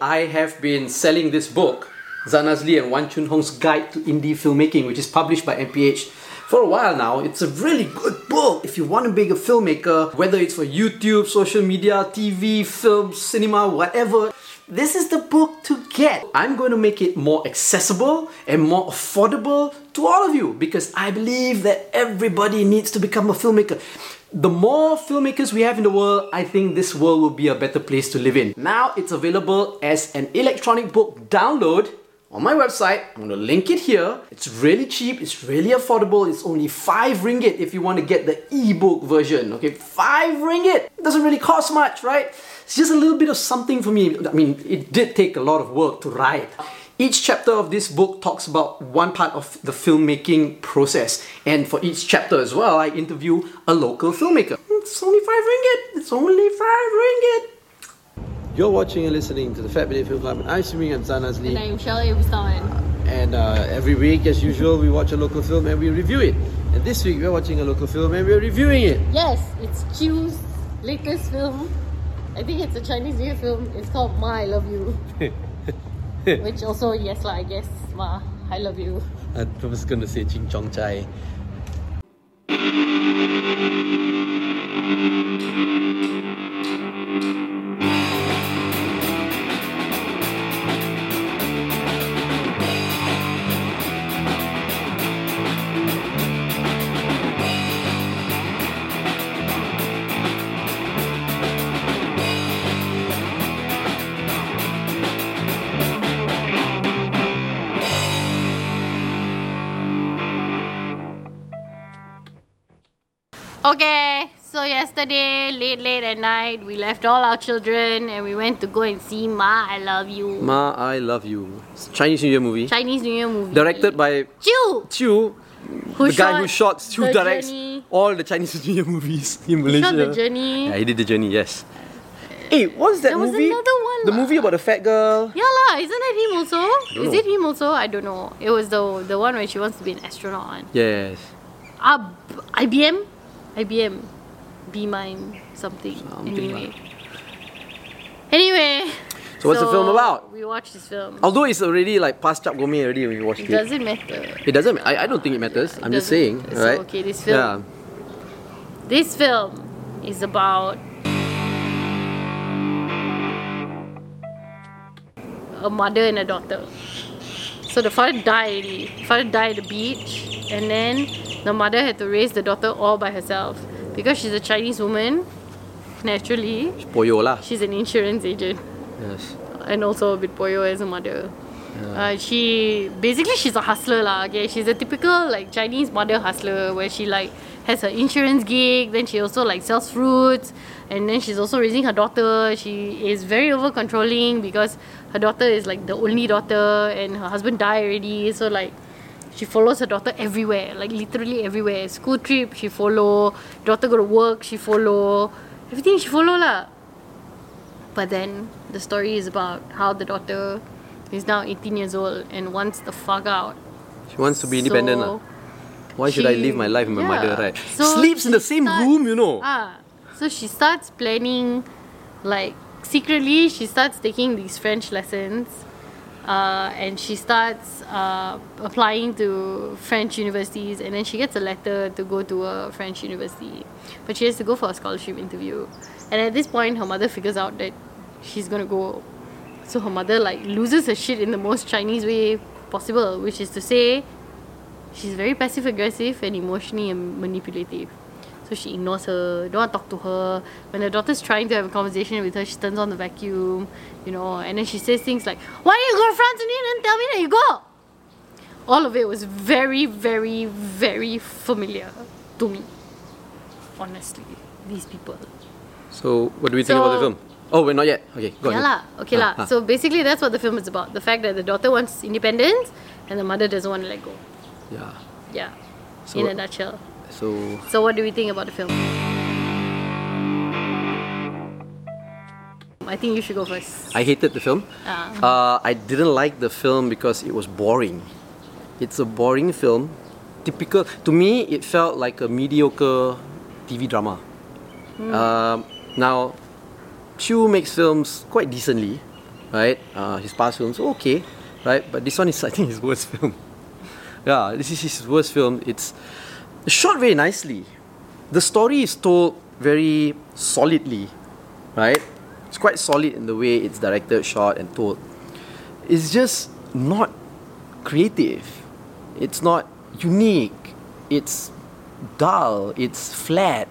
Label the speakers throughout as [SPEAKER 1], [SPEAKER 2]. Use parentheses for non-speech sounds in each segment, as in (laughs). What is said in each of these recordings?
[SPEAKER 1] I have been selling this book, Zan Azlee and Wan Chun Hong's Guide to Indie Filmmaking, which is published by MPH for a while now. It's a really good book. If you want to be a filmmaker, whether it's for YouTube, social media, TV, film, cinema, whatever, this is the book to get. I'm going to make it more accessible and more affordable to all of you because I believe that everybody needs to become a filmmaker. The more filmmakers we have in the world, I think this world will be a better place to live in. Now it's available as an electronic book download on my website. I'm gonna link it here. It's really cheap, it's really affordable. It's only 5 ringgit if you want to get the ebook version. Okay, 5 ringgit. It doesn't really cost much, right? It's just a little bit of something for me. I mean, it did take a lot of work to write. Each chapter of this book talks about one part of the filmmaking process. And for each chapter as well, I interview a local filmmaker. It's only 5 ringgit. It's only 5 ringgit. You're watching and listening to the Fat Bidin Film Club. I'm Sumi and Zan Azlee.
[SPEAKER 2] And I'm Shelley Wistawan.
[SPEAKER 1] And uh, every week, as usual, we watch a local film and we review it. And this week, we're watching a local film and we're reviewing it.
[SPEAKER 2] Yes, it's Chiu's latest film. I think it's a Chinese New Year film. It's called Ma I Love You. (laughs) (laughs) Which also, yes, lah, I guess, Ma, I love you.
[SPEAKER 1] I was going to say Ching Chong Chai.
[SPEAKER 2] Yesterday, late, late at night, we left all our children and we went to go and see Ma I Love You.
[SPEAKER 1] Ma, I Love You. Chinese New Year movie.
[SPEAKER 2] Chinese New Year movie.
[SPEAKER 1] Directed by
[SPEAKER 2] Chiu!
[SPEAKER 1] Chiu,
[SPEAKER 2] Who
[SPEAKER 1] the guy who
[SPEAKER 2] shot
[SPEAKER 1] who directs
[SPEAKER 2] Journey.
[SPEAKER 1] all the Chinese (laughs) New Year movies in
[SPEAKER 2] He
[SPEAKER 1] Malaysia.
[SPEAKER 2] shot The Journey.
[SPEAKER 1] Yeah, he did the journey. Yes. Hey, what's that
[SPEAKER 2] There was
[SPEAKER 1] movie?
[SPEAKER 2] another one
[SPEAKER 1] The
[SPEAKER 2] lah.
[SPEAKER 1] movie about the fat girl.
[SPEAKER 2] Yeah lah, isn't that him also? Is
[SPEAKER 1] know.
[SPEAKER 2] it him also? I don't know. It was the the one where she wants to be an astronaut.
[SPEAKER 1] Yes.
[SPEAKER 2] Ah, IBM, IBM, be mine something.
[SPEAKER 1] Something
[SPEAKER 2] anyway. Anyway.
[SPEAKER 1] So what's the film about?
[SPEAKER 2] We watched this film.
[SPEAKER 1] Although it's already like past Chap Goh Mei already when we watched
[SPEAKER 2] It
[SPEAKER 1] it.
[SPEAKER 2] doesn't matter.
[SPEAKER 1] It doesn't. I, I don't think it matters.
[SPEAKER 2] It
[SPEAKER 1] I'm just saying.
[SPEAKER 2] so,
[SPEAKER 1] right?
[SPEAKER 2] okay, this film-
[SPEAKER 1] Yeah.
[SPEAKER 2] This film is about a mother and a daughter. So the father died already. Father died at the beach, and then the mother had to raise the daughter all by herself because she's a Chinese woman. Naturally, She's
[SPEAKER 1] Poyo lah.
[SPEAKER 2] she's an insurance agent
[SPEAKER 1] Yes.
[SPEAKER 2] and also a bit poyo as a mother. Uh, she basically she's a hustler lah. Okay, she's a typical like Chinese mother hustler where she like has her insurance gig. Then she also like sells fruits, and then she's also raising her daughter. She is very over controlling because her daughter is like the only daughter, and her husband died already. So like she follows her daughter everywhere, like literally everywhere. School trip she follow. Daughter go to work she follow. Everything she follow lah. But then the story is about how the daughter is now 18 years old and wants the fuck out.
[SPEAKER 1] She wants to be independent
[SPEAKER 2] So,
[SPEAKER 1] lah. Why should I
[SPEAKER 2] she-
[SPEAKER 1] live my life with my
[SPEAKER 2] yeah.
[SPEAKER 1] mother, right?
[SPEAKER 2] So
[SPEAKER 1] Sleeps in the same
[SPEAKER 2] starts-
[SPEAKER 1] room, you know.
[SPEAKER 2] Ah, so she starts planning, like secretly, she starts taking these French lessons, uh, and she starts uh, applying to French universities, and then she gets a letter to go to a French university, but she has to go for a scholarship interview, and at this point, her mother figures out that she's gonna go. So her mother like loses her shit in the most Chinese way possible, which is to say, she's very passive aggressive and emotionally manipulative. So she ignores her, don't want to talk to her. When her daughter's trying to have a conversation with her, she turns on the vacuum, you know, and then she says things like, Why don't you go to France and you didn't tell me that you go? All of it was very, very, very familiar to me. Honestly, these people.
[SPEAKER 1] So, what do we think about the film? Oh, we're not yet. Okay, go
[SPEAKER 2] yeah
[SPEAKER 1] ahead.
[SPEAKER 2] lah, okay
[SPEAKER 1] Ah,
[SPEAKER 2] lah.
[SPEAKER 1] ah.
[SPEAKER 2] So basically, that's what the film is about. The fact that the daughter wants independence and the mother doesn't want to let go.
[SPEAKER 1] Yeah.
[SPEAKER 2] Yeah,
[SPEAKER 1] So,
[SPEAKER 2] in a nutshell.
[SPEAKER 1] So
[SPEAKER 2] So what do we think about the film? I think you should go first.
[SPEAKER 1] I hated the film.
[SPEAKER 2] Ah.
[SPEAKER 1] Uh, I didn't like the film because it was boring. It's a boring film. Typical to me, it felt like a mediocre TV drama. Um, now, Chiu makes films quite decently, right? Uh, his past films okay, right? But this one is (laughs) I think his worst film. (laughs) yeah, this is his worst film. It's shot very nicely. The story is told very solidly, right? It's quite solid in the way it's directed, shot, and told. It's just not creative. It's not unique. It's dull. It's flat.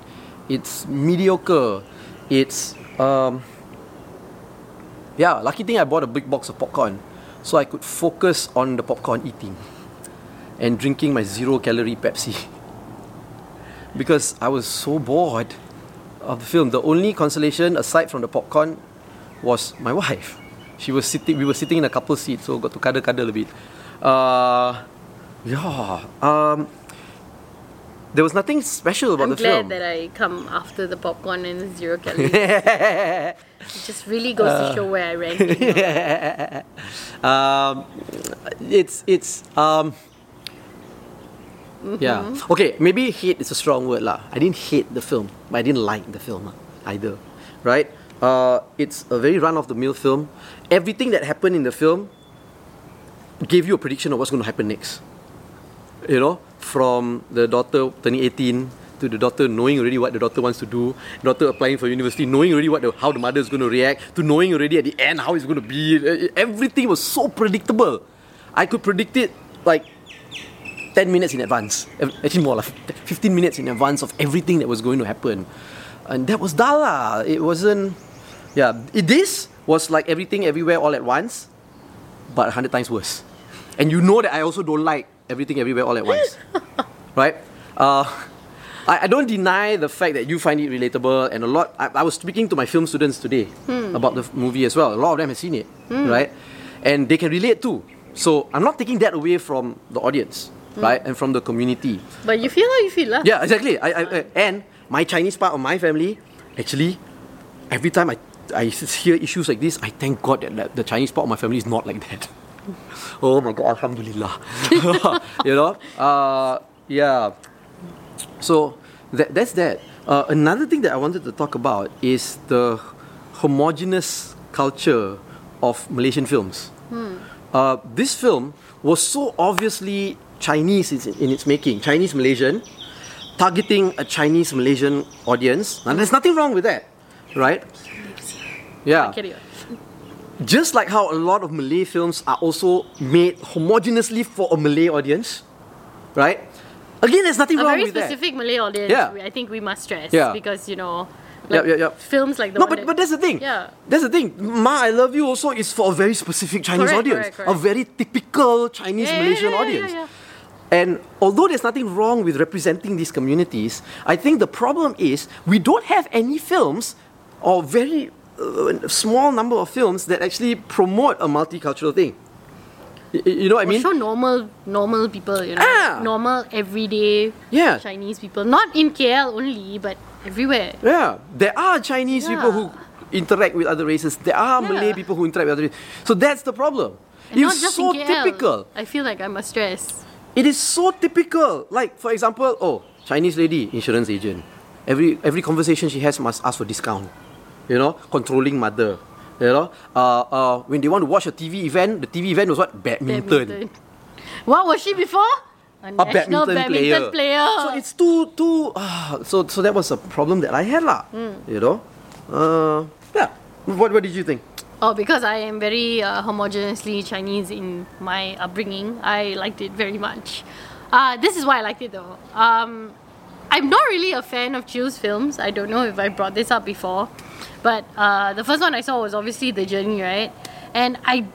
[SPEAKER 1] It's mediocre. It's um. Yeah, lucky thing I bought a big box of popcorn, so I could focus on the popcorn eating, and drinking my zero calorie Pepsi. (laughs) because I was so bored of the film. The only consolation aside from the popcorn was my (laughs) wife. She was sitting. We were sitting in a couple seat, so got to cuddle cuddle a bit. Uh, yeah. Um, there was nothing special about
[SPEAKER 2] I'm
[SPEAKER 1] the
[SPEAKER 2] glad
[SPEAKER 1] film.
[SPEAKER 2] that I come after the popcorn and zero (laughs) calories. it just really goes
[SPEAKER 1] Uh.
[SPEAKER 2] to show where I rank. you (laughs) know.
[SPEAKER 1] um, it's it's um, yeah. Okay, maybe hate is a strong word lah. I didn't hate the film, but I didn't like the film either. Right? Uh, it's a very run of the mill film. Everything that happened in the film gave you a prediction of what's going to happen next. You know, from the daughter turning 18 to the daughter knowing already what the daughter wants to do, daughter applying for university, knowing already what the, how the mother is going to react, to knowing already at the end how it's going to be. Everything was so predictable. I could predict it like 10 minutes in advance. Actually, more like 15 minutes in advance of everything that was going to happen. And that was lah. It wasn't. Yeah, it, this was like everything everywhere all at once, but 100 times worse. And you know that I also don't like everything everywhere all at once. (laughs) right? Uh, I, I don't deny the fact that you find it relatable, and a lot. I, I was speaking to my film students today about the movie as well. A lot of them have seen it, right? And they can relate too. So I'm not taking that away from the audience, right, and from the community.
[SPEAKER 2] But you feel how you feel, lah.
[SPEAKER 1] Yeah, exactly. I, I, I- and my Chinese part of my family, actually, every time I, I s- hear issues like this, I thank God that, that the Chinese part of my family is not like that. (laughs) oh my God, Alhamdulillah. (laughs) you know? Uh, yeah. So that, that's that. Uh, another thing that I wanted to talk about is the homogenous culture of Malaysian films. Uh, this film was so obviously Chinese in, in its making, Chinese Malaysian, targeting a Chinese Malaysian audience. And there's nothing wrong with that, right? Yeah. Just like how a lot of Malay films are also made homogeneously for a Malay audience, right? Again, there's nothing
[SPEAKER 2] A
[SPEAKER 1] wrong with that.
[SPEAKER 2] Very specific Malay audience.
[SPEAKER 1] Yeah.
[SPEAKER 2] I think we must stress
[SPEAKER 1] Yeah.
[SPEAKER 2] because you know,
[SPEAKER 1] Yep,
[SPEAKER 2] like
[SPEAKER 1] yep, yep.
[SPEAKER 2] films like the
[SPEAKER 1] No,
[SPEAKER 2] one
[SPEAKER 1] but,
[SPEAKER 2] that-
[SPEAKER 1] but that's the thing.
[SPEAKER 2] Yeah.
[SPEAKER 1] That's the thing. Ma, I Love You also is for a very specific Chinese
[SPEAKER 2] Correct,
[SPEAKER 1] audience.
[SPEAKER 2] correct, correct.
[SPEAKER 1] A very typical Chinese
[SPEAKER 2] yeah,
[SPEAKER 1] Malaysian
[SPEAKER 2] yeah, yeah,
[SPEAKER 1] audience.
[SPEAKER 2] Yeah.
[SPEAKER 1] And although there's nothing wrong with representing these communities, I think the problem is we don't have any films or very uh, small number of films that actually promote a multicultural thing. Y- You know what I mean?
[SPEAKER 2] show normal, normal people, you know,
[SPEAKER 1] Ah.
[SPEAKER 2] normal everyday
[SPEAKER 1] Yeah.
[SPEAKER 2] Chinese people. Not in KL only, but everywhere.
[SPEAKER 1] Yeah, there are Chinese people who interact with other races. There are Malay people who interact with other races. So that's the problem.
[SPEAKER 2] And
[SPEAKER 1] it's so typical.
[SPEAKER 2] I feel like I must stress.
[SPEAKER 1] It is so typical. Like for example, oh, Chinese lady, insurance agent. Every every conversation she has must ask for discount. You know, controlling mother. You know, uh, uh, when they want to watch a TV event, the TV event was what badminton.
[SPEAKER 2] Badminton. What was she before? A,
[SPEAKER 1] A
[SPEAKER 2] national
[SPEAKER 1] badminton,
[SPEAKER 2] badminton, player.
[SPEAKER 1] So it's too too. ah, so so that was a problem that I had lah.
[SPEAKER 2] Hmm.
[SPEAKER 1] You know, uh, yeah. What what did you think?
[SPEAKER 2] Oh, because I am very uh, homogeneously Chinese in my upbringing, I liked it very much. Uh, this is why I liked it though. Um, I'm not really a fan of Chiu's films. I don't know if I brought this up before, but uh, the first one I saw was obviously The Journey, right? And I,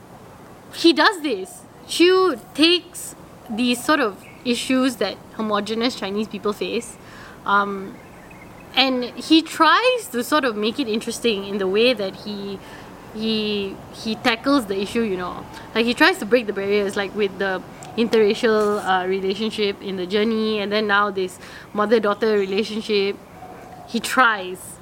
[SPEAKER 2] he does this. Chiu takes these sort of issues that homogenous Chinese people face, um, and he tries to sort of make it interesting in the way that he he he tackles the issue you know. Like he tries to break the barriers like with the interracial uh, relationship in the journey and then now this mother daughter relationship he tries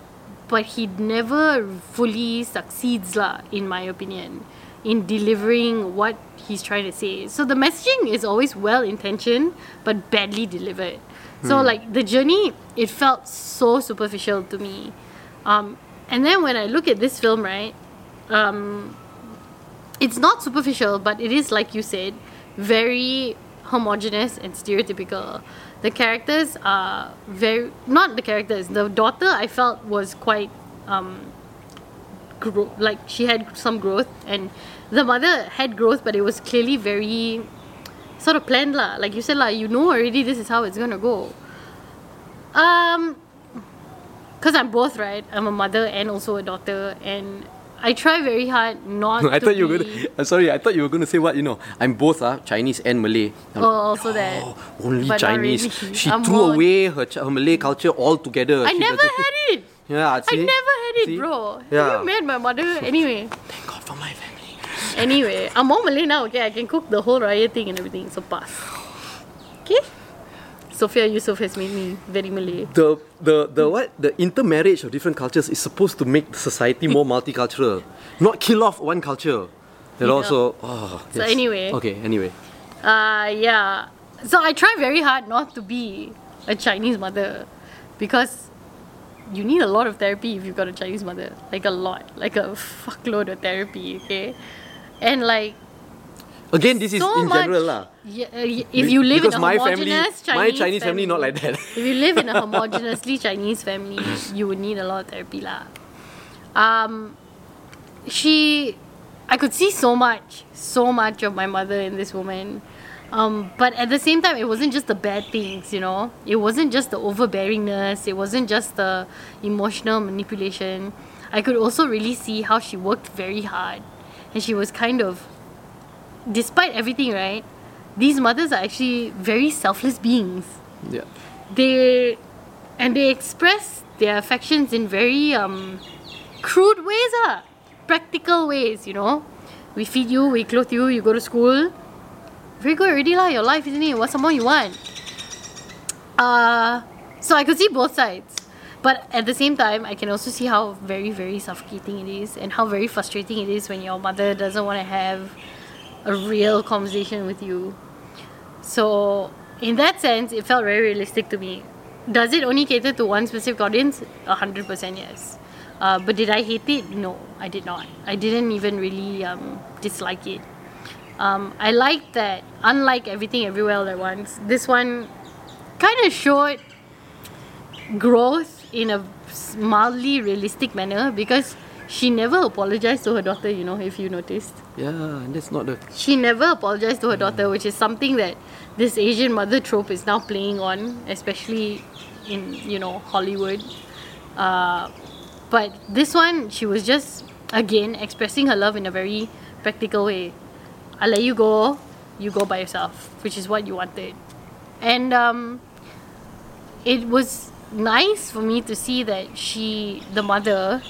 [SPEAKER 2] but he never fully succeeds lah in my opinion in delivering what he's trying to say. So the messaging is always well intentioned but badly delivered. So like the journey it felt so superficial to me. Um, and then when i look at this film right um, it's not superficial, but it is like you said, very homogenous and stereotypical. The characters are very not the characters. The daughter I felt was quite um, like she had some growth, and the mother had growth, but it was clearly very sort of planned lah. Like you said lah, you know already this is how it's gonna go. Um, cause I'm both right. I'm a mother and also a daughter, and I try very hard not.
[SPEAKER 1] I
[SPEAKER 2] to
[SPEAKER 1] thought you were gonna. (laughs) I'm sorry. I thought you were gonna say what you know. I'm both ah Chinese and Malay. I'm
[SPEAKER 2] Oh, also that.
[SPEAKER 1] Oh, only
[SPEAKER 2] But
[SPEAKER 1] Chinese.
[SPEAKER 2] really.
[SPEAKER 1] She
[SPEAKER 2] I'm
[SPEAKER 1] threw
[SPEAKER 2] more-
[SPEAKER 1] away her, her Malay culture altogether.
[SPEAKER 2] I
[SPEAKER 1] She
[SPEAKER 2] never
[SPEAKER 1] doesn't-
[SPEAKER 2] had it. (laughs)
[SPEAKER 1] Yeah,
[SPEAKER 2] I
[SPEAKER 1] see?
[SPEAKER 2] never had it,
[SPEAKER 1] See?
[SPEAKER 2] bro.
[SPEAKER 1] Yeah.
[SPEAKER 2] Have you met my mother? (laughs) Anyway,
[SPEAKER 1] Thank God for my family.
[SPEAKER 2] anyway, I'm more Malay now. Okay, I can cook the whole raya thing and everything. So pass. Okay. Sophia Yusuf has made me very Malay.
[SPEAKER 1] The the the what the intermarriage of different cultures is supposed to make the society more (laughs) multicultural, not kill off one culture. And
[SPEAKER 2] Yeah.
[SPEAKER 1] also, oh,
[SPEAKER 2] So
[SPEAKER 1] yes.
[SPEAKER 2] anyway.
[SPEAKER 1] okay, anyway,
[SPEAKER 2] Uh, yeah. So I try very hard not to be a Chinese mother because you need a lot of therapy if you've got a Chinese mother. Like a lot. Like a fuckload of therapy, okay? And like
[SPEAKER 1] again, this is
[SPEAKER 2] so
[SPEAKER 1] in general lah.
[SPEAKER 2] Yeah, uh, if you live
[SPEAKER 1] because
[SPEAKER 2] in a
[SPEAKER 1] my family,
[SPEAKER 2] homogenous Chinese
[SPEAKER 1] my Chinese family, not like that.
[SPEAKER 2] if you live in a (laughs) homogeneously Chinese family, you would need a lot of therapy lah. Um, she, I could see so much, so much of my mother in this woman. Um, but at the same time, it wasn't just the bad things, you know. It wasn't just the overbearingness. It wasn't just the emotional manipulation. I could also really see how she worked very hard, and she was kind of despite everything, right? These mothers are actually very selfless beings.
[SPEAKER 1] yeah.
[SPEAKER 2] They and they express their affections in very um, crude ways, ah, practical ways. You know, we feed you, we clothe you, you go to school. Very good already lah. Your life, isn't it? What's some more you want? Uh, so I could see both sides. But at the same time, I can also see how very, very suffocating it is and how very frustrating it is when your mother doesn't want to have a real conversation with you. So, in that sense, it felt very realistic to me. Does it only cater to one specific audience? A hundred percent yes. Uh, but did I hate it? No, I did not. I didn't even really um, dislike it. Um, I liked that, unlike everything everywhere all at once, this one kind of showed growth in a mildly realistic manner because she never apologized to her daughter, you know, if you noticed.
[SPEAKER 1] Yeah, and that's not the.
[SPEAKER 2] She never apologized to her daughter, which is something that this Asian mother trope is now playing on, especially in, you know, Hollywood. Uh, but this one, she was just, again, expressing her love in a very practical way. I let you go, you go by yourself, which is what you wanted. And um, it was nice for me to see that she, the mother,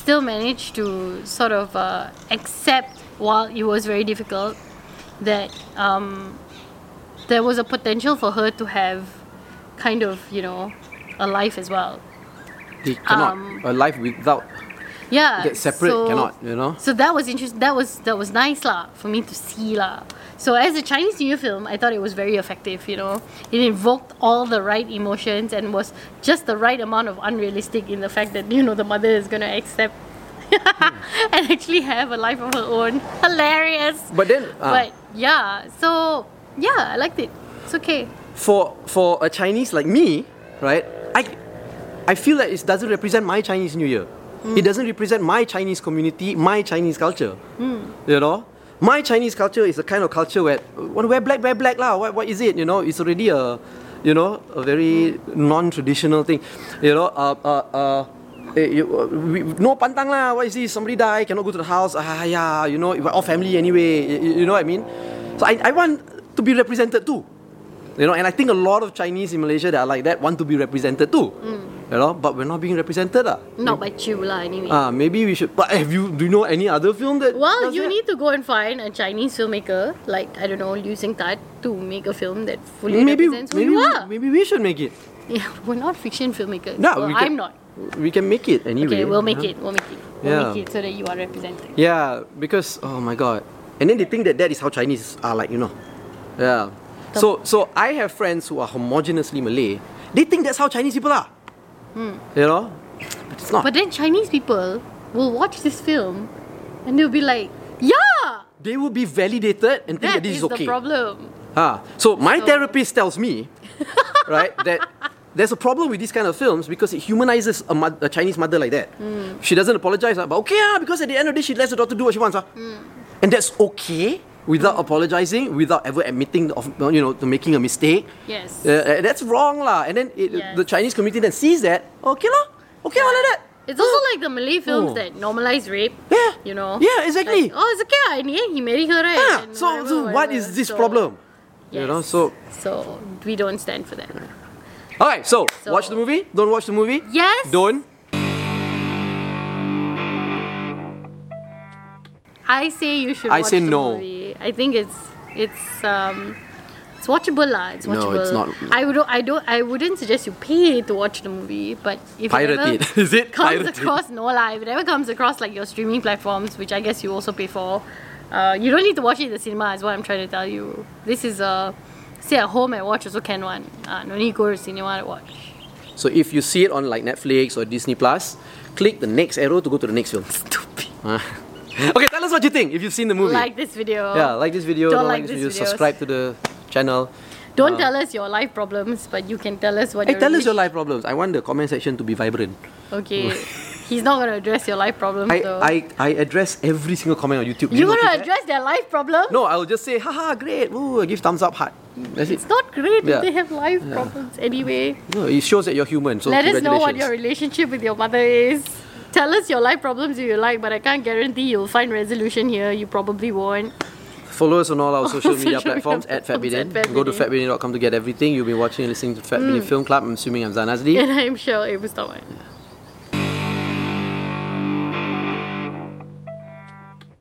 [SPEAKER 2] still managed to sort of uh, accept while it was very difficult that um, there was a potential for her to have kind of you know a life as well.
[SPEAKER 1] They cannot
[SPEAKER 2] Um,
[SPEAKER 1] a life without
[SPEAKER 2] yeah
[SPEAKER 1] get separate
[SPEAKER 2] so-
[SPEAKER 1] cannot you know.
[SPEAKER 2] so that was interesting that was that was nice lah for me to see lah so as a chinese new year film i thought it was very effective you know it invoked all the right emotions and was just the right amount of unrealistic in the fact that you know the mother is gonna accept (laughs) and actually have a life of her own hilarious
[SPEAKER 1] But then, uh,
[SPEAKER 2] but yeah so yeah i liked it it's okay
[SPEAKER 1] for for a Chinese like me, right? I I feel that it doesn't represent my Chinese New Year. It doesn't represent my Chinese community, my Chinese culture. You know, my Chinese culture is a kind of culture where want to wear black, wear black lah. What what is it? You know, it's already a you know a very non-traditional thing. You know, uh uh uh. eh, you, uh, we, no pantang lah. What is this? Somebody die, cannot go to the house. Ah, yeah, you know, we're all family anyway. You, you know what I mean? So I, I want to be represented too. You know, and I think a lot of Chinese in Malaysia that are like that want to be represented too. You know, but we're not being represented. Ah,
[SPEAKER 2] not by Chiu lah anyway
[SPEAKER 1] Ah, maybe we should. But have you do you know any other film that?
[SPEAKER 2] Well, you
[SPEAKER 1] that?
[SPEAKER 2] need to go and find a Chinese filmmaker, like I don't know, Liu Tat, to make a film that fully
[SPEAKER 1] maybe
[SPEAKER 2] represents who
[SPEAKER 1] maybe
[SPEAKER 2] you
[SPEAKER 1] we,
[SPEAKER 2] are.
[SPEAKER 1] maybe we should make it.
[SPEAKER 2] Yeah, (laughs) we're not fiction filmmakers.
[SPEAKER 1] No,
[SPEAKER 2] Well,
[SPEAKER 1] we can,
[SPEAKER 2] I'm not.
[SPEAKER 1] We can make it anyway.
[SPEAKER 2] Okay, we'll make
[SPEAKER 1] you
[SPEAKER 2] it. We'll make it. We'll
[SPEAKER 1] Yeah.
[SPEAKER 2] make it so that you are represented.
[SPEAKER 1] Yeah, because oh my god, and then they think that that is how Chinese are like, you know. Yeah. So so I have friends who are homogeneously Malay. They think that's how Chinese people are. You know, but it's not.
[SPEAKER 2] But then Chinese people will watch this film, and they'll be like, "Yeah,
[SPEAKER 1] they will be validated and think that
[SPEAKER 2] That
[SPEAKER 1] this
[SPEAKER 2] is
[SPEAKER 1] is okay.
[SPEAKER 2] the problem.
[SPEAKER 1] Ah, so my
[SPEAKER 2] So-
[SPEAKER 1] therapist tells me, (laughs) right, that there's a problem with these kind of films because it humanizes a, mo- a Chinese mother like that.
[SPEAKER 2] Hmm.
[SPEAKER 1] She doesn't apologize, ah, but okay, ah, because at the end of the day, she lets the daughter do what she wants. ah.
[SPEAKER 2] Hmm.
[SPEAKER 1] And that's okay without apologizing, without ever admitting, of, you know, to making a mistake.
[SPEAKER 2] Yes.
[SPEAKER 1] Uh, uh, that's wrong, lah. And then it,
[SPEAKER 2] Yes.
[SPEAKER 1] the Chinese community then sees that, okay, lah, okay, lah, like that.
[SPEAKER 2] It's also like the Malay films
[SPEAKER 1] Oh.
[SPEAKER 2] that normalize rape.
[SPEAKER 1] Yeah.
[SPEAKER 2] You know?
[SPEAKER 1] Yeah, exactly.
[SPEAKER 2] Like, oh, it's okay. In the end, he married her, right?
[SPEAKER 1] Yeah.
[SPEAKER 2] And
[SPEAKER 1] So,
[SPEAKER 2] whatever,
[SPEAKER 1] so
[SPEAKER 2] whatever.
[SPEAKER 1] is this
[SPEAKER 2] So,
[SPEAKER 1] problem? You know, so
[SPEAKER 2] So we don't stand for that.
[SPEAKER 1] Alright, so,
[SPEAKER 2] So-
[SPEAKER 1] watch the movie. Don't watch the movie.
[SPEAKER 2] Yes.
[SPEAKER 1] Don't.
[SPEAKER 2] I say you should.
[SPEAKER 1] I say no.
[SPEAKER 2] I think it's it's um it's watchable lah. It's watchable.
[SPEAKER 1] No, it's not.
[SPEAKER 2] I would I don't I wouldn't suggest you pay to watch the movie, but if
[SPEAKER 1] Pirate
[SPEAKER 2] it, ever
[SPEAKER 1] it. (laughs) Is it
[SPEAKER 2] comes
[SPEAKER 1] pirate it?
[SPEAKER 2] across no lah, if it ever comes across like your streaming platforms, which I guess you also pay for, uh, you don't need to watch it in the cinema. Is what I'm trying to tell you. This is a stay at home and watch also can one. Uh, no need to go to cinema to watch.
[SPEAKER 1] So if you see it on like Netflix or Disney Plus, click the next arrow to go to the next film. (laughs)
[SPEAKER 2] Stupid.
[SPEAKER 1] Ah. (laughs) okay, tell us what you think if you've seen the movie.
[SPEAKER 2] Like this video.
[SPEAKER 1] yeah, like this video.
[SPEAKER 2] Don't
[SPEAKER 1] Don't,
[SPEAKER 2] like
[SPEAKER 1] like this
[SPEAKER 2] this
[SPEAKER 1] video.
[SPEAKER 2] videos.
[SPEAKER 1] Subscribe to the channel.
[SPEAKER 2] Don't
[SPEAKER 1] Uh,
[SPEAKER 2] tell us your life problems, but you can tell us what.
[SPEAKER 1] Hey, tell us your life problems. I want the comment section to be vibrant.
[SPEAKER 2] Okay. (laughs) He's not gonna address your life problems
[SPEAKER 1] I,
[SPEAKER 2] though.
[SPEAKER 1] I, I address every single comment on YouTube.
[SPEAKER 2] you
[SPEAKER 1] notice
[SPEAKER 2] gonna
[SPEAKER 1] that?
[SPEAKER 2] address their life problem?
[SPEAKER 1] No, I will just say, haha, great. Ooh, give thumbs up, heart. That's it.
[SPEAKER 2] It's not great
[SPEAKER 1] Yeah.
[SPEAKER 2] if they have life problems anyway.
[SPEAKER 1] No, it shows that you're human. So
[SPEAKER 2] Let us know what your relationship with your mother is. Tell us your life problems if you like, but I can't guarantee you'll find resolution here. You probably won't.
[SPEAKER 1] Follow us on all our (laughs) social media
[SPEAKER 2] Social media
[SPEAKER 1] platforms at
[SPEAKER 2] platforms
[SPEAKER 1] FatBidin. Go to
[SPEAKER 2] FatBidin.
[SPEAKER 1] fatbidin.com to get everything. You've been watching and listening to Fat Bidin hmm. Film Club. I'm assuming I'm Zan Azlee. (laughs)
[SPEAKER 2] And I'm sure it was the one.